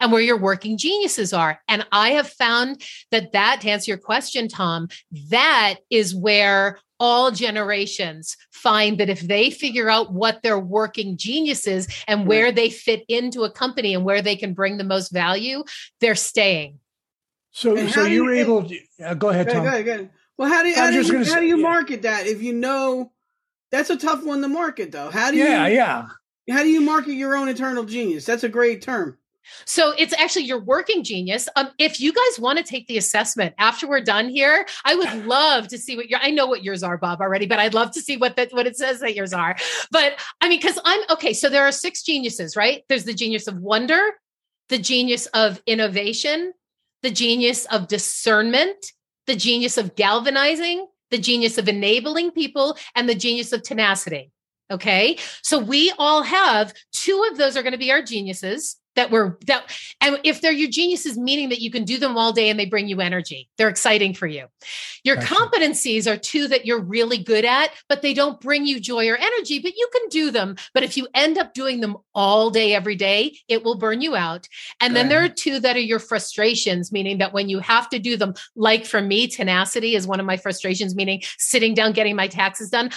and where your working geniuses are. And I have found that that, to answer your question, Tom, that is where all generations find that if they figure out what their working genius is and where they fit into a company and where they can bring the most value, they're staying. So, so you were able to uh, go ahead, Tom. Go ahead, go ahead. Well, how do you, how do you, how do you market that if you know that's a tough one to market though? How do you, yeah, yeah. How do you market your own internal genius? That's a great term. So it's actually your working genius. Um, if you guys want to take the assessment after we're done here, I would love to see what your I know what yours are, Bob, already, but I'd love to see what that what it says that yours are. But I mean, because I'm okay, so there are six geniuses, right? There's the genius of wonder, the genius of innovation, the genius of discernment, the genius of galvanizing, the genius of enabling people, and the genius of tenacity. Okay. So we all have two of those are going to be our geniuses that were that and if they're your geniuses meaning that you can do them all day and they bring you energy they're exciting for you. Your competencies are two that you're really good at but they don't bring you joy or energy but you can do them. But if you end up doing them all day every day it will burn you out. And then there are two that are your frustrations meaning that when you have to do them like for me tenacity is one of my frustrations meaning sitting down getting my taxes done.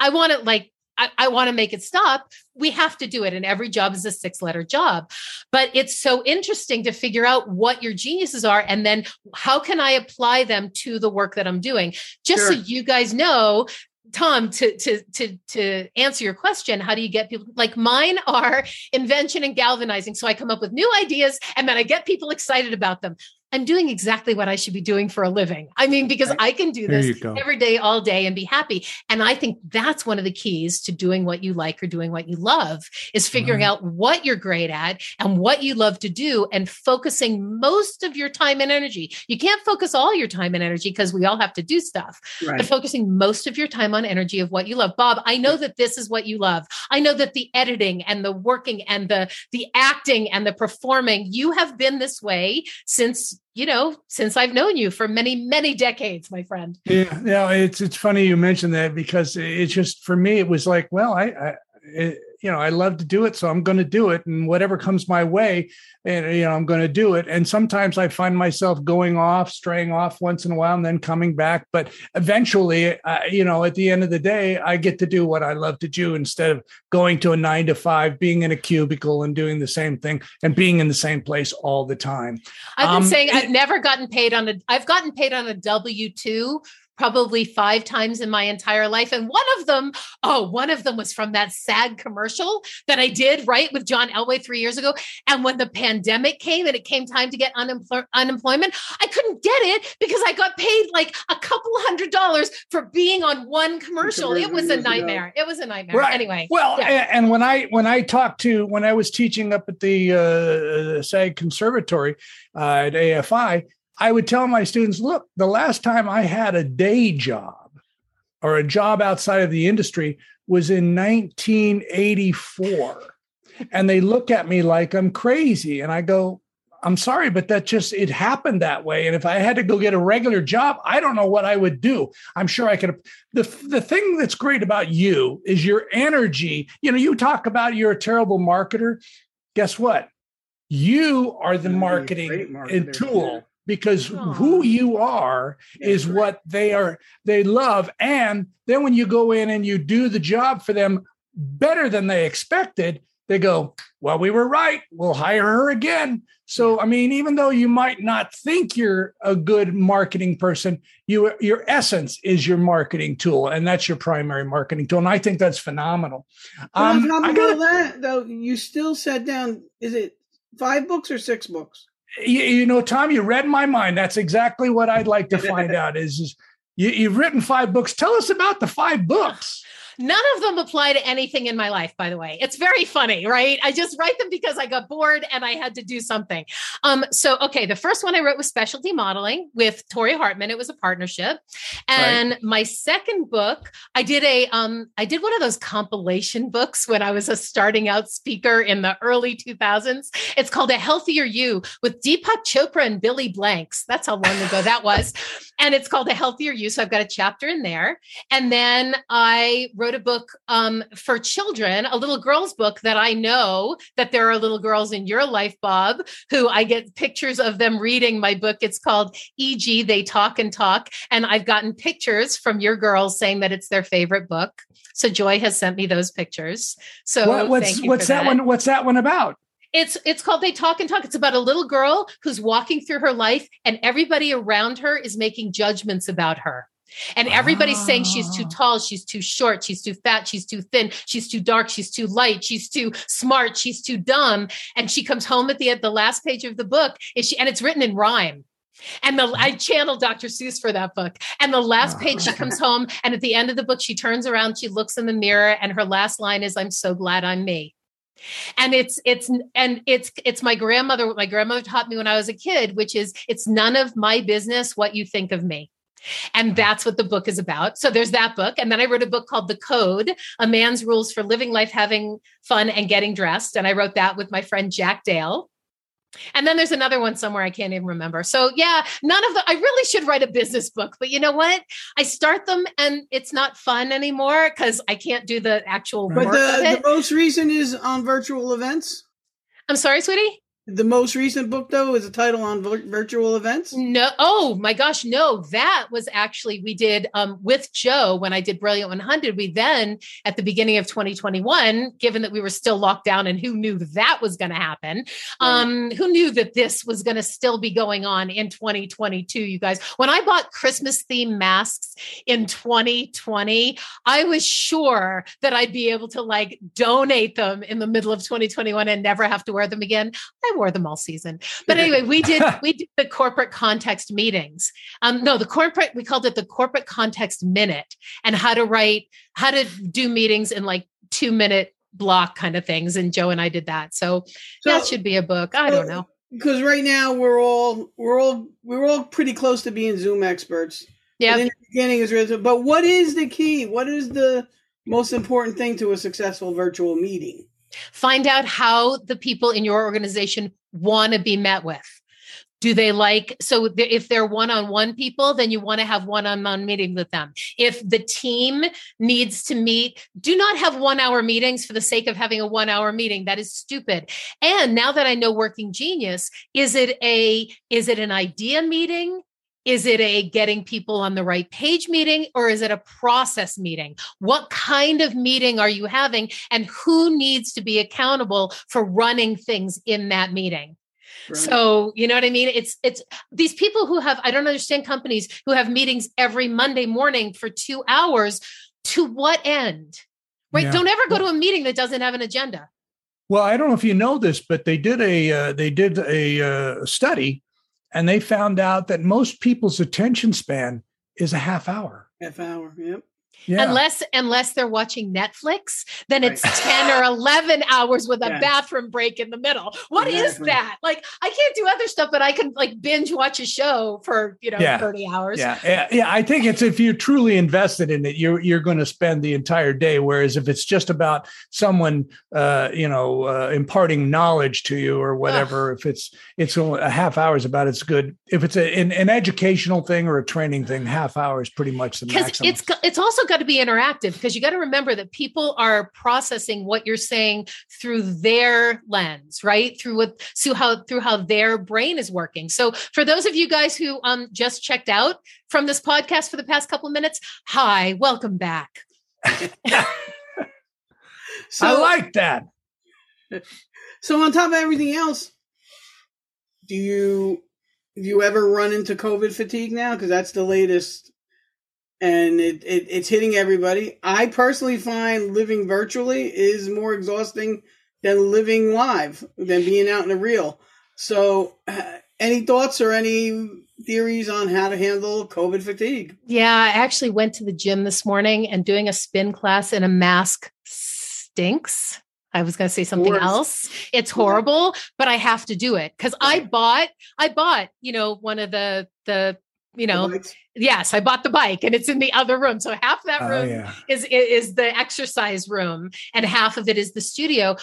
I want it like I, I want to make it stop. We have to do it. And every job is a six letter job. But it's so interesting to figure out what your geniuses are and then how can I apply them to the work that I'm doing? Just sure. so you guys know, Tom, to to to to answer your question, how do you get people like mine are invention and galvanizing? So I come up with new ideas and then I get people excited about them. I'm doing exactly what I should be doing for a living. I mean, because I can do this every day, all day and be happy. And I think that's one of the keys to doing what you like or doing what you love is figuring out what you're great at and what you love to do and focusing most of your time and energy. You can't focus all your time and energy because we all have to do stuff, right. but focusing most of your time on energy of what you love. Bob, I know that this is what you love. I know that the editing and the working and the the acting and the performing, you have been this way since you know, since I've known you for many, many decades, my friend. Yeah, yeah. It's it's funny you mentioned that because it's just for me, it was like, well, I, I it, you know, I love to do it, so I'm going to do it, and whatever comes my way, and you know, I'm going to do it. And sometimes I find myself going off, straying off once in a while, and then coming back. But eventually, uh, you know, at the end of the day, I get to do what I love to do instead of going to a nine to five, being in a cubicle and doing the same thing and being in the same place all the time. I've been um, saying I've never gotten paid on a. I've gotten paid on a W two probably five times in my entire life. And one of them, oh, one of them was from that SAG commercial that I did, right, with John Elway three years ago. And when the pandemic came and it came time to get unempl- unemployment, I couldn't get it because I got paid like a couple hundred dollars for being on one commercial. It was a nightmare. It was a nightmare. Right. Anyway. Well, yeah. and when I when I talked to when I was teaching up at the uh, SAG Conservatory uh, at AFI, I would tell my students, look, the last time I had a day job or a job outside of the industry was in 1984. and they look at me like I'm crazy. And I go, I'm sorry, but that just it happened that way. And if I had to go get a regular job, I don't know what I would do. I'm sure I could. The the thing that's great about you is your energy. You know, you talk about you're a terrible marketer. Guess what? You are the marketing tool because Aww. who you are is what they are they love. And then when you go in and you do the job for them better than they expected they go well we were right. We'll hire her again. So i mean even though you might not think you're a good marketing person you your essence is your marketing tool and that's your primary marketing tool and i think that's phenomenal. Um, gotta, that though you still sat down is it five books or six books you, you, know, Tom, you read my mind. That's exactly what I'd like to find out. Is, is you, you've written five books. Tell us about the five books. None of them apply to anything in my life, by the way. It's very funny, right? I just write them because I got bored and I had to do something. Um, so, okay, the first one I wrote was specialty modeling with Tori Hartman. It was a partnership. And right. my second book, I did a um, I did one of those compilation books when I was a starting out speaker in the early 2000s. It's called A Healthier You with Deepak Chopra and Billy Blanks. That's how long ago that was. And it's called A Healthier You. So I've got a chapter in there. And then I wrote a book um, for children, a little girl's book that I know that there are little girls in your life, Bob, who I get pictures of them reading my book. It's called E.g. They Talk and Talk. And I've gotten pictures from your girls saying that it's their favorite book. So Joy has sent me those pictures. So what, what's what's that, that one? What's that one about? It's it's called They Talk and Talk. It's about a little girl who's walking through her life and everybody around her is making judgments about her And everybody's saying she's too ah. tall, she's too short, she's too fat, she's too thin, she's too dark, she's too light, she's too smart, she's too dumb. And she comes home at the at the last page of the book, is she and it's written in rhyme. And the I channeled Dr. Seuss for that book. And the last ah. page, she comes home, and at the end of the book, she turns around, she looks in the mirror, and her last line is, "I'm so glad I'm me." And it's it's and it's it's my grandmother. what My grandmother taught me when I was a kid, which is it's none of my business what you think of me. And that's what the book is about. So there's that book. And then I wrote a book called The Code A Man's Rules for Living Life, Having Fun, and Getting Dressed. And I wrote that with my friend Jack Dale. And then there's another one somewhere I can't even remember. So yeah, none of the I really should write a business book, but you know what? I start them and it's not fun anymore because I can't do the actual but work the, the most recent is on virtual events. I'm sorry, sweetie. The most recent book, though, is a title on vir- virtual events. No, oh my gosh, no, that was actually we did um, with Joe when I did Brilliant 100. We then at the beginning of 2021, given that we were still locked down and who knew that was going to happen, um, who knew that this was going to still be going on in 2022, you guys. When I bought Christmas theme masks in 2020, I was sure that I'd be able to like donate them in the middle of 2021 and never have to wear them again. I wore them all season. But anyway, we did we did the corporate context meetings. Um, no, the corporate we called it the corporate context minute and how to write, how to do meetings in like two minute block kind of things. And Joe and I did that. So, So- that should be a book. I don't know. Because right now we're all we're all we're all pretty close to being Zoom experts. Yeah. In the beginning is really- but what is the key? What is the most important thing to a successful virtual meeting? Find out how the people in your organization want to be met with. Do they like so if they're one-on-one people then you want to have one-on-one meeting with them. If the team needs to meet, do not have 1-hour meetings for the sake of having a 1-hour meeting. That is stupid. And now that I know working genius, is it a is it an idea meeting? Is it a getting people on the right page meeting or is it a process meeting? What kind of meeting are you having and who needs to be accountable for running things in that meeting? So, you know what I mean? It's it's these people who have I don't understand companies who have meetings every Monday morning for 2 hours to what end? Right? Yeah. Don't ever go to a meeting that doesn't have an agenda. Well, I don't know if you know this, but they did a uh, they did a uh, study, and they found out that most people's attention span is a half hour. half hour. Yep. Yeah. Unless unless they're watching Netflix, then it's Right. 10 or 11 hours with a Yes. bathroom break in the middle. What is Exactly. that? Like I can't do other stuff, but I can like binge watch a show for, you know, Yeah. 30 hours. yeah, yeah, yeah. I think it's if you're truly invested in it, you're you're going to spend the entire day. Whereas if it's just about someone, uh, you know, uh, imparting knowledge to you or whatever, if it's it's a half hour is about as good. If it's a, an, an educational thing or a training thing, half hour is pretty much the maximum. it's it's also got to be interactive because you got to remember that people are processing what you're saying through their lens right through what through how through how their brain is working so for those of you guys who um just checked out from this podcast for the past couple of minutes hi welcome back So, I like that. so on top of everything else, do you do you ever run into COVID fatigue now? Because that's the latest, and it, it it's hitting everybody. I personally find living virtually is more exhausting than living live, than being out in the real. So, uh, any thoughts or any theories on how to handle COVID fatigue? yeah i actually went to the gym this morning and doing a spin class in a mask stinks I was going to say something else. It's horrible, but I have to do it because I bought, I bought, you know, one of the, the, you know, yes, I bought the bike and it's in the other room. So half that Oh, room yeah. is is the exercise room and half of it is the studio.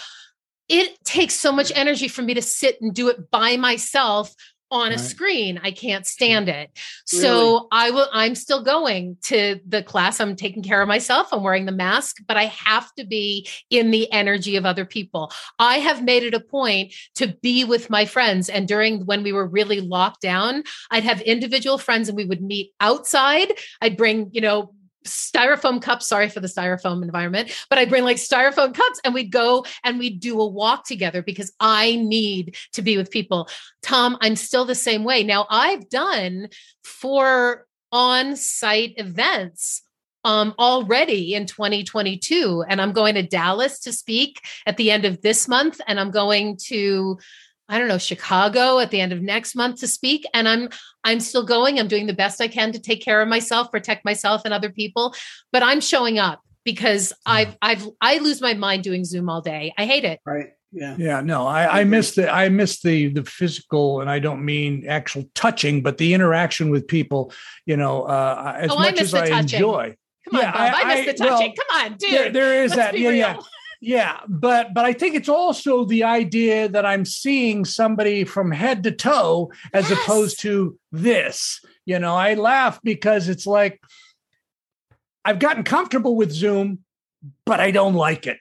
It takes so much energy for me to sit and do it by myself on a Right. screen. I can't stand it. So I will I'm still going to the class. I'm taking care of myself. I'm wearing the mask, but I have to be in the energy of other people. I have made it a point to be with my friends and during when we were really locked down, I'd have individual friends and we would meet outside. I'd bring, you know, styrofoam cups. Sorry for the styrofoam environment, but I'd bring like styrofoam cups and we'd go and we'd do a walk together because I need to be with people. Tom, I'm still the same way. Now I've done for on site events um, already in 2022. And I'm going to Dallas to speak at the end of this month. And I'm going to, I don't know, Chicago at the end of next month to speak. And I'm I'm still going. I'm doing the best I can to take care of myself, protect myself and other people. But I'm showing up because I've I've I lose my mind doing Zoom all day. I hate it. Right. Yeah. Yeah. No, I, I miss the I miss the the physical, and I don't mean actual touching, but the interaction with people. You know, uh, as Oh, I much miss as the I touching. enjoy. Come on, Yeah, Bob. I, I- miss the I- well, touching. Come on, dude. There, there is let's that. be Yeah, yeah. real. Yeah, but but I think it's also the idea that I'm seeing somebody from head to toe as Yes. opposed to this. You know, I laugh because it's like I've gotten comfortable with Zoom, but I don't like it.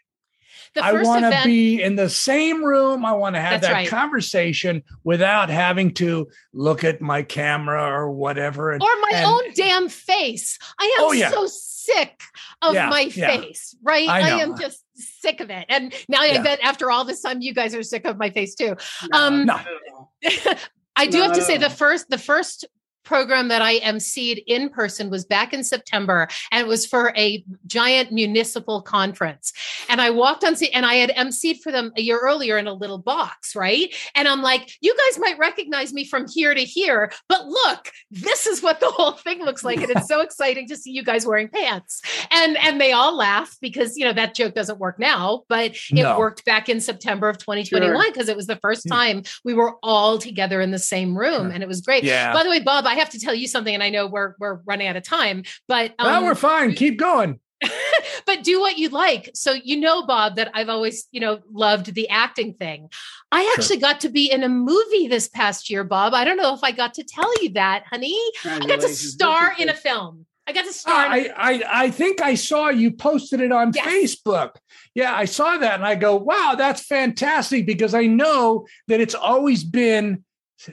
The I want to event, be in the same room. I want to have That's that right. conversation without having to look at my camera or whatever. And, or my and- own damn face. I am Oh, yeah. so sick of Yeah, my yeah. face, right? I I, am just sick of it. And now Yeah. I bet after all this time, you guys are sick of my face too. No, Um, not at all. I do have to say the first the first program that I emceed in person was back in September and it was for a giant municipal conference. And I walked on scene and I had emceed for them a year earlier in a little box, right? And I'm like, you guys might recognize me from here to here, but look, this is what the whole thing looks like and it's so exciting to see you guys wearing pants. And and they all laugh because, you know, that joke doesn't work now, but it No. worked back in September of 2021 because it was the first hmm. time we were all together in the same room Sure. and it was great. yeah. By the way, Bob, I have to tell you something, and I know we're we're running out of time, but well, um, we're fine. Keep going. but do what you like. So you know, Bob, that I've always you know loved the acting thing. I Sure. actually got to be in a movie this past year, Bob. I don't know if I got to tell you that, honey. I got to star in a film. I got to star. in a I, I I think I saw you posted it on Yes. Facebook. Yeah, I saw that and I go, wow, that's fantastic because I know that it's always been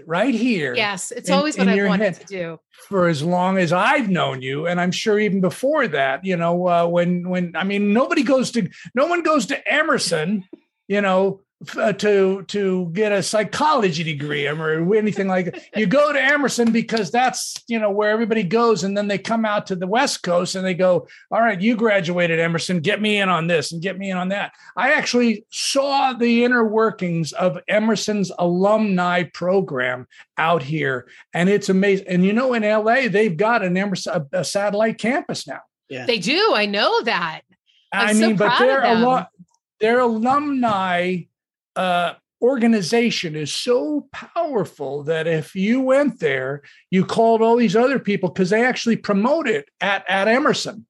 right here Yes, it's in- always what I your wanted to do. for as long as I've known you, and I'm sure even before that. You know, uh, when when I mean, nobody goes to no one goes to Emerson, you know. F- uh, to to get a psychology degree or anything like that. You go to Emerson because that's you know where everybody goes, and then they come out to the West Coast and they go, "All right, you graduated Emerson, get me in on this and get me in on that." I actually saw the inner workings of Emerson's alumni program out here, and it's amazing. And you know, in LA, they've got an Emerson a, a satellite campus now. Yeah. They do. I know that. I'm I so mean, but proud of their them. alum, their alumni uh, organization is so powerful that if you went there, you called all these other people because they actually promote it at at Emerson,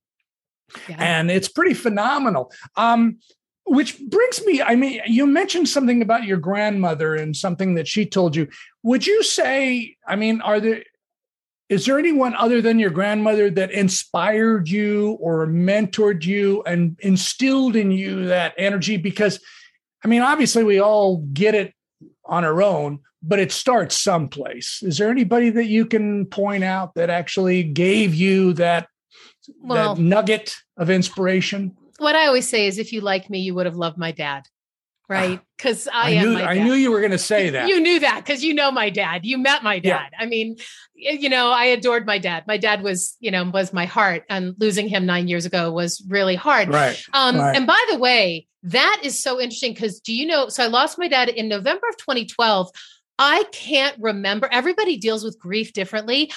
Yeah. and it's pretty phenomenal. Um, which brings me, I mean, you mentioned something about your grandmother and something that she told you. Would you say, I mean, are there is there anyone other than your grandmother that inspired you or mentored you and instilled in you that energy? Because, I mean, obviously we all get it on our own, but it starts someplace. Is there anybody that you can point out that actually gave you that, Well- that nugget of inspiration? what I always say is, if you like me, you would have loved my dad, right? Because I, I, am knew I knew you were going to say that. You knew that because you know my dad. You met my Yeah. dad. I mean, you know, I adored my dad. My dad was, you know, was my heart, and losing him nine years ago was really hard. right. Um, Right. And by the way, that is so interesting because do you know? So I lost my dad in November of 2012. I can't remember. Everybody deals with grief differently.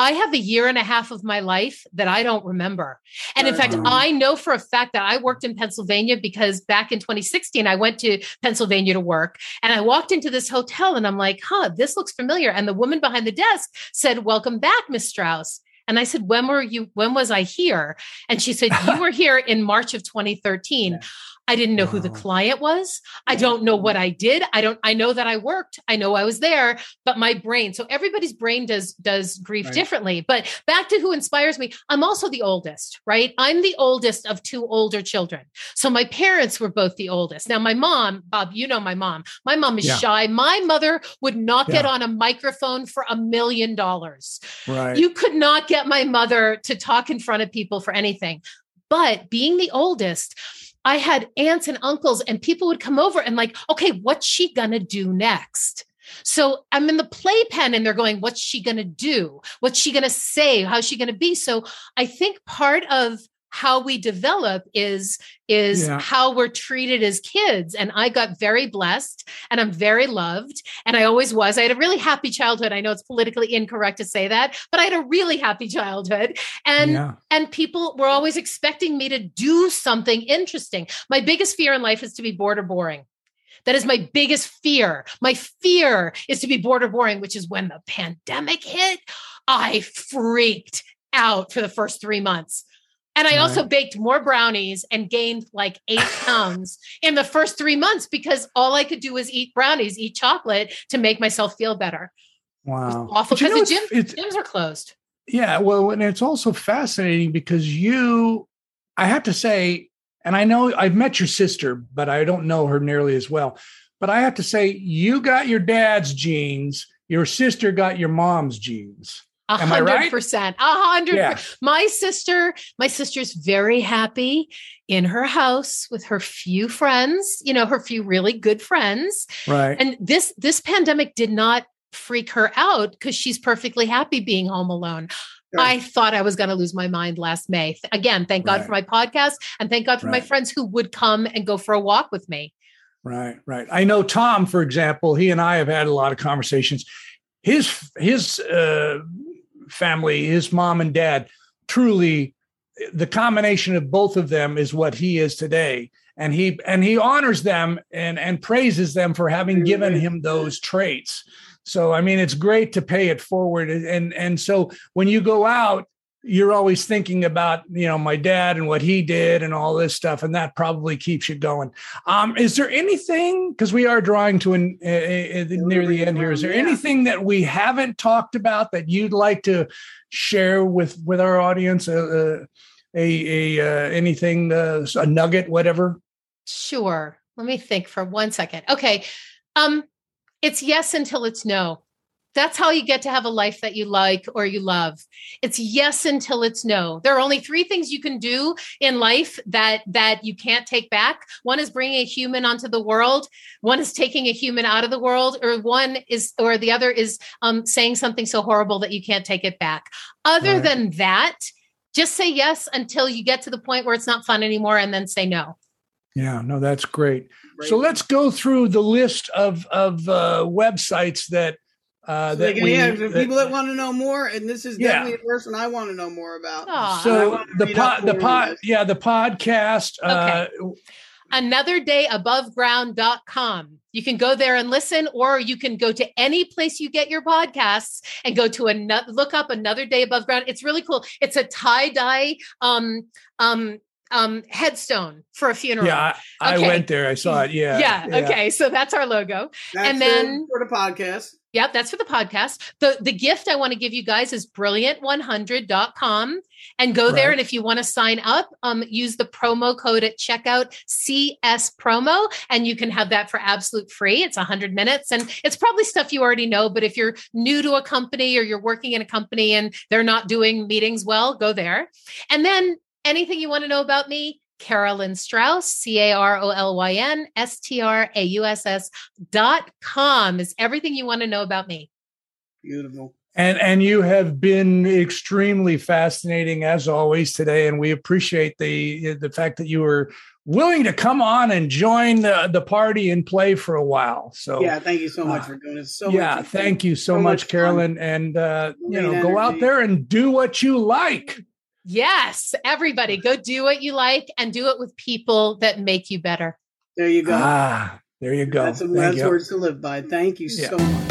I have a year and a half of my life that I don't remember. And in fact, mm-hmm. I know for a fact that I worked in Pennsylvania because back in 2016, I went to Pennsylvania to work and I walked into this hotel and I'm like, huh, this looks familiar. And the woman behind the desk said, Welcome back, Miss Strauss. And I said, When were you? When was I here? And she said, You were here in March of 2013. I didn't know who the client was. I don't know what mm. I did. I don't, I know that I worked. I know I was there, but my brain, so everybody's brain does, does grief Right. differently. But back to who inspires me. I'm also the oldest, right? I'm the oldest of two older children. So my parents were both the oldest. Now, my mom, Bob, you know my mom. My mom is Yeah. shy. My mother would not get on a microphone for a million dollars. Right. You could not get my mother to talk in front of people for anything. But being the oldest, I had aunts and uncles, and people would come over and, like, okay, what's she gonna do next? So I'm in the playpen and they're going, what's she going to do? What's she going to say? How's she going to be? So I think part of how we develop is is yeah. how we're treated as kids and i got very blessed and i'm very loved and i always was i had a really happy childhood i know it's politically incorrect to say that but i had a really happy childhood and yeah. and people were always expecting me to do something interesting my biggest fear in life is to be bored or boring that is my biggest fear. My fear is to be bored or boring, which is when the pandemic hit. I freaked out for the first three months. And I right. also baked more brownies and gained like eight pounds in the first three months because all I could do was eat brownies, eat chocolate to make myself feel better. Wow. awful because the gym, it's, gyms are closed. Yeah. Well, and it's also fascinating because you, I have to say, and I know I've met your sister, but I don't know her nearly as well. But I have to say, you got your dad's genes, your sister got your mom's genes. A hundred percent. A hundred. My sister, my sister's very happy in her house with her few friends, you know, her few really good friends. Right. And this this pandemic did not freak her out because she's perfectly happy being home alone. Sure. I thought I was going to lose my mind last May. Again, thank God right. for my podcast and thank God for right. my friends who would come and go for a walk with me. Right, right. I know Tom, for example, he and I have had a lot of conversations. His his uh, family, his mom and dad, truly the combination of both of them is what he is today. And he and he honors them and and praises them for having given him those traits. So i mean it's great to pay it forward. And and so when you go out you're always thinking about you know my dad and what he did and all this stuff and that probably keeps you going. Um, is there anything because we are drawing to an a, a, near the end here. Is there anything that we haven't talked about that you'd like to share with with our audience? Uh, uh a a uh, anything uh, a nugget whatever? Sure. Let me think for one second. Okay. Um it's yes until it's no that's how you get to have a life that you like or you love. It's yes until it's no. There are only three things you can do in life that that you can't take back. One is bringing a human onto the world. One is taking a human out of the world, or one is, or the other is um, saying something so horrible that you can't take it back. Other right. than that, just say yes until you get to the point where it's not fun anymore, and then say no. Yeah, no, that's great. great. So let's go through the list of of uh, websites that uh, so that we, yeah, that, people that want to know more, and this is definitely yeah. a person I want to know more about. Aww. So the pod, the pod, yeah, the podcast. Uh, okay. Uh, anotherdayAboveground.com. You can go there and listen, or you can go to any place you get your podcasts and go to another look up another day above ground. It's really cool. It's a tie-dye um um um headstone for a funeral. Yeah, I, okay. I went there. I saw it. Yeah, yeah. yeah. Okay, so that's our logo. That's and then for the podcast. Yep, that's for the podcast. The the gift I want to give you guys is brilliant100.com and go right. there and if you want to sign up, um use the promo code at checkout CS promo and you can have that for absolute free. It's 100 minutes and it's probably stuff you already know, but if you're new to a company or you're working in a company and they're not doing meetings well, go there. And then anything you want to know about me, Carolyn Strauss, C A R O L Y N S T R A U S S dot com is everything you want to know about me. Beautiful. And and you have been extremely fascinating as always today, and we appreciate the the fact that you were willing to come on and join the, the party and play for a while. So yeah, thank you so much uh, for doing this. So yeah, thank you so, so much, much Carolyn, and uh, you know, energy. go out there and do what you like. Yes, everybody go do what you like and do it with people that make you better. There you go. Ah, there you go. That's, a that's words to live by. Thank you yeah. so much.